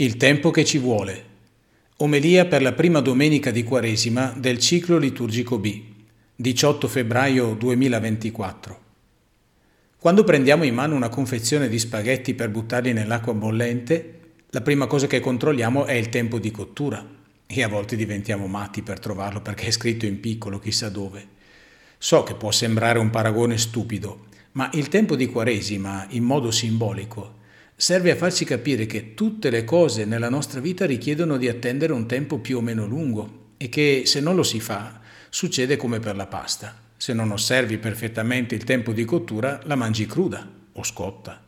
Il tempo che ci vuole. Omelia per la prima domenica di Quaresima del ciclo liturgico B, 18 febbraio 2024. Quando prendiamo in mano una confezione di spaghetti per buttarli nell'acqua bollente, la prima cosa che controlliamo è il tempo di cottura e a volte diventiamo matti per trovarlo perché è scritto in piccolo chissà dove. So che può sembrare un paragone stupido, ma il tempo di Quaresima, in modo simbolico, serve a farci capire che tutte le cose nella nostra vita richiedono di attendere un tempo più o meno lungo e che se non lo si fa succede come per la pasta. Se non osservi perfettamente il tempo di cottura la mangi cruda o scotta.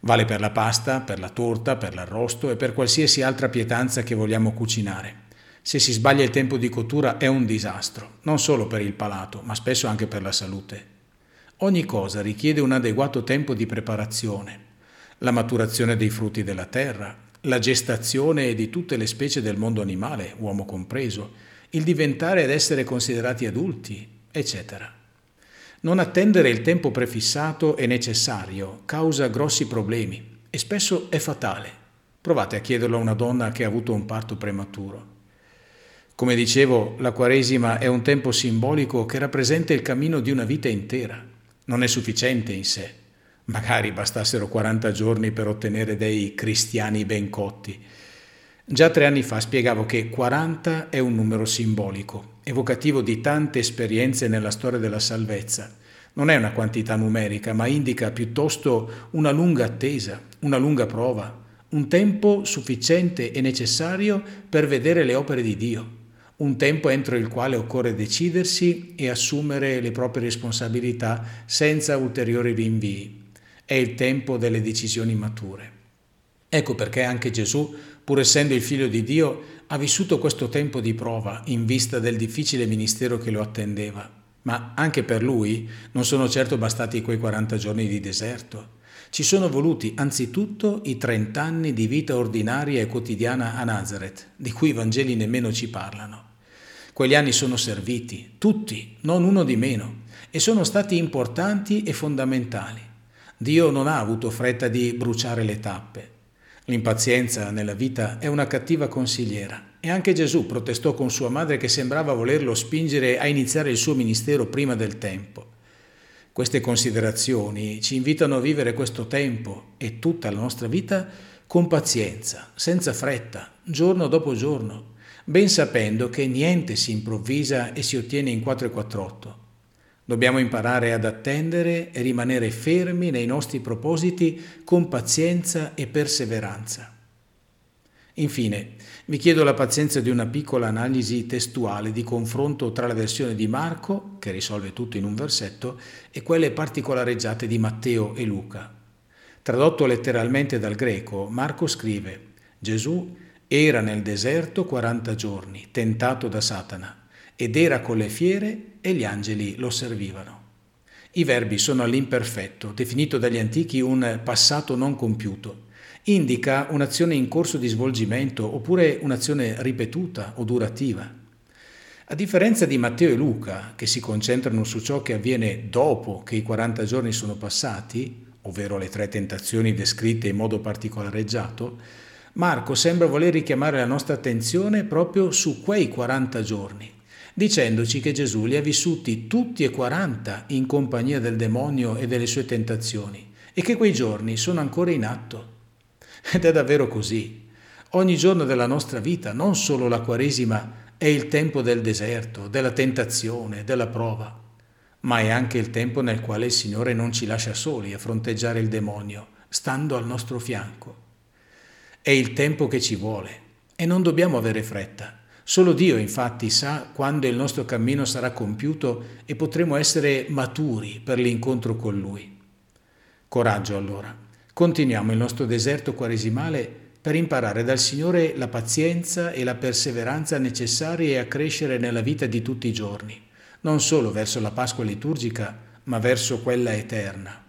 Vale per la pasta, per la torta, per l'arrosto e per qualsiasi altra pietanza che vogliamo cucinare. Se si sbaglia il tempo di cottura è un disastro, non solo per il palato, ma spesso anche per la salute. Ogni cosa richiede un adeguato tempo di preparazione, la maturazione dei frutti della terra, la gestazione di tutte le specie del mondo animale, uomo compreso, il diventare ed essere considerati adulti, eccetera. Non attendere il tempo prefissato e necessario causa grossi problemi e spesso è fatale. Provate a chiederlo a una donna che ha avuto un parto prematuro. Come dicevo, la Quaresima è un tempo simbolico che rappresenta il cammino di una vita intera. Non è sufficiente in sé Magari bastassero 40 giorni per ottenere dei cristiani ben cotti. Già tre anni fa spiegavo che 40 è un numero simbolico, evocativo di tante esperienze nella storia della salvezza. Non è una quantità numerica, ma indica piuttosto una lunga attesa, una lunga prova, un tempo sufficiente e necessario per vedere le opere di Dio, un tempo entro il quale occorre decidersi e assumere le proprie responsabilità senza ulteriori rinvii. È il tempo delle decisioni mature. Ecco perché anche Gesù, pur essendo il figlio di Dio, ha vissuto questo tempo di prova in vista del difficile ministero che lo attendeva. Ma anche per lui non sono certo bastati quei 40 giorni di deserto. Ci sono voluti anzitutto i 30 anni di vita ordinaria e quotidiana a Nazareth, di cui i Vangeli nemmeno ci parlano. Quegli anni sono serviti, tutti, non uno di meno, e sono stati importanti e fondamentali. Dio non ha avuto fretta di bruciare le tappe. L'impazienza nella vita è una cattiva consigliera e anche Gesù protestò con sua madre che sembrava volerlo spingere a iniziare il suo ministero prima del tempo. Queste considerazioni ci invitano a vivere questo tempo e tutta la nostra vita con pazienza, senza fretta, giorno dopo giorno, ben sapendo che niente si improvvisa e si ottiene in 448 Dobbiamo imparare ad attendere e rimanere fermi nei nostri propositi con pazienza e perseveranza. Infine, vi chiedo la pazienza di una piccola analisi testuale di confronto tra la versione di Marco, che risolve tutto in un versetto, e quelle particolareggiate di Matteo e Luca. Tradotto letteralmente dal greco, Marco scrive Gesù era nel deserto 40 giorni, tentato da Satana ed era con le fiere e gli angeli lo servivano. I verbi sono all'imperfetto, definito dagli antichi un passato non compiuto. Indica un'azione in corso di svolgimento oppure un'azione ripetuta o durativa. A differenza di Matteo e Luca, che si concentrano su ciò che avviene dopo che i 40 giorni sono passati, ovvero le tre tentazioni descritte in modo particolareggiato, Marco sembra voler richiamare la nostra attenzione proprio su quei 40 giorni, dicendoci che Gesù li ha vissuti tutti e 40 in compagnia del demonio e delle sue tentazioni e che quei giorni sono ancora in atto. Ed è davvero così. Ogni giorno della nostra vita, non solo la Quaresima, è il tempo del deserto, della tentazione, della prova, ma è anche il tempo nel quale il Signore non ci lascia soli a fronteggiare il demonio, stando al nostro fianco. È il tempo che ci vuole e non dobbiamo avere fretta. Solo Dio infatti sa quando il nostro cammino sarà compiuto e potremo essere maturi per l'incontro con Lui. Coraggio allora, continuiamo il nostro deserto quaresimale per imparare dal Signore la pazienza e la perseveranza necessarie a crescere nella vita di tutti i giorni, non solo verso la Pasqua liturgica, ma verso quella eterna.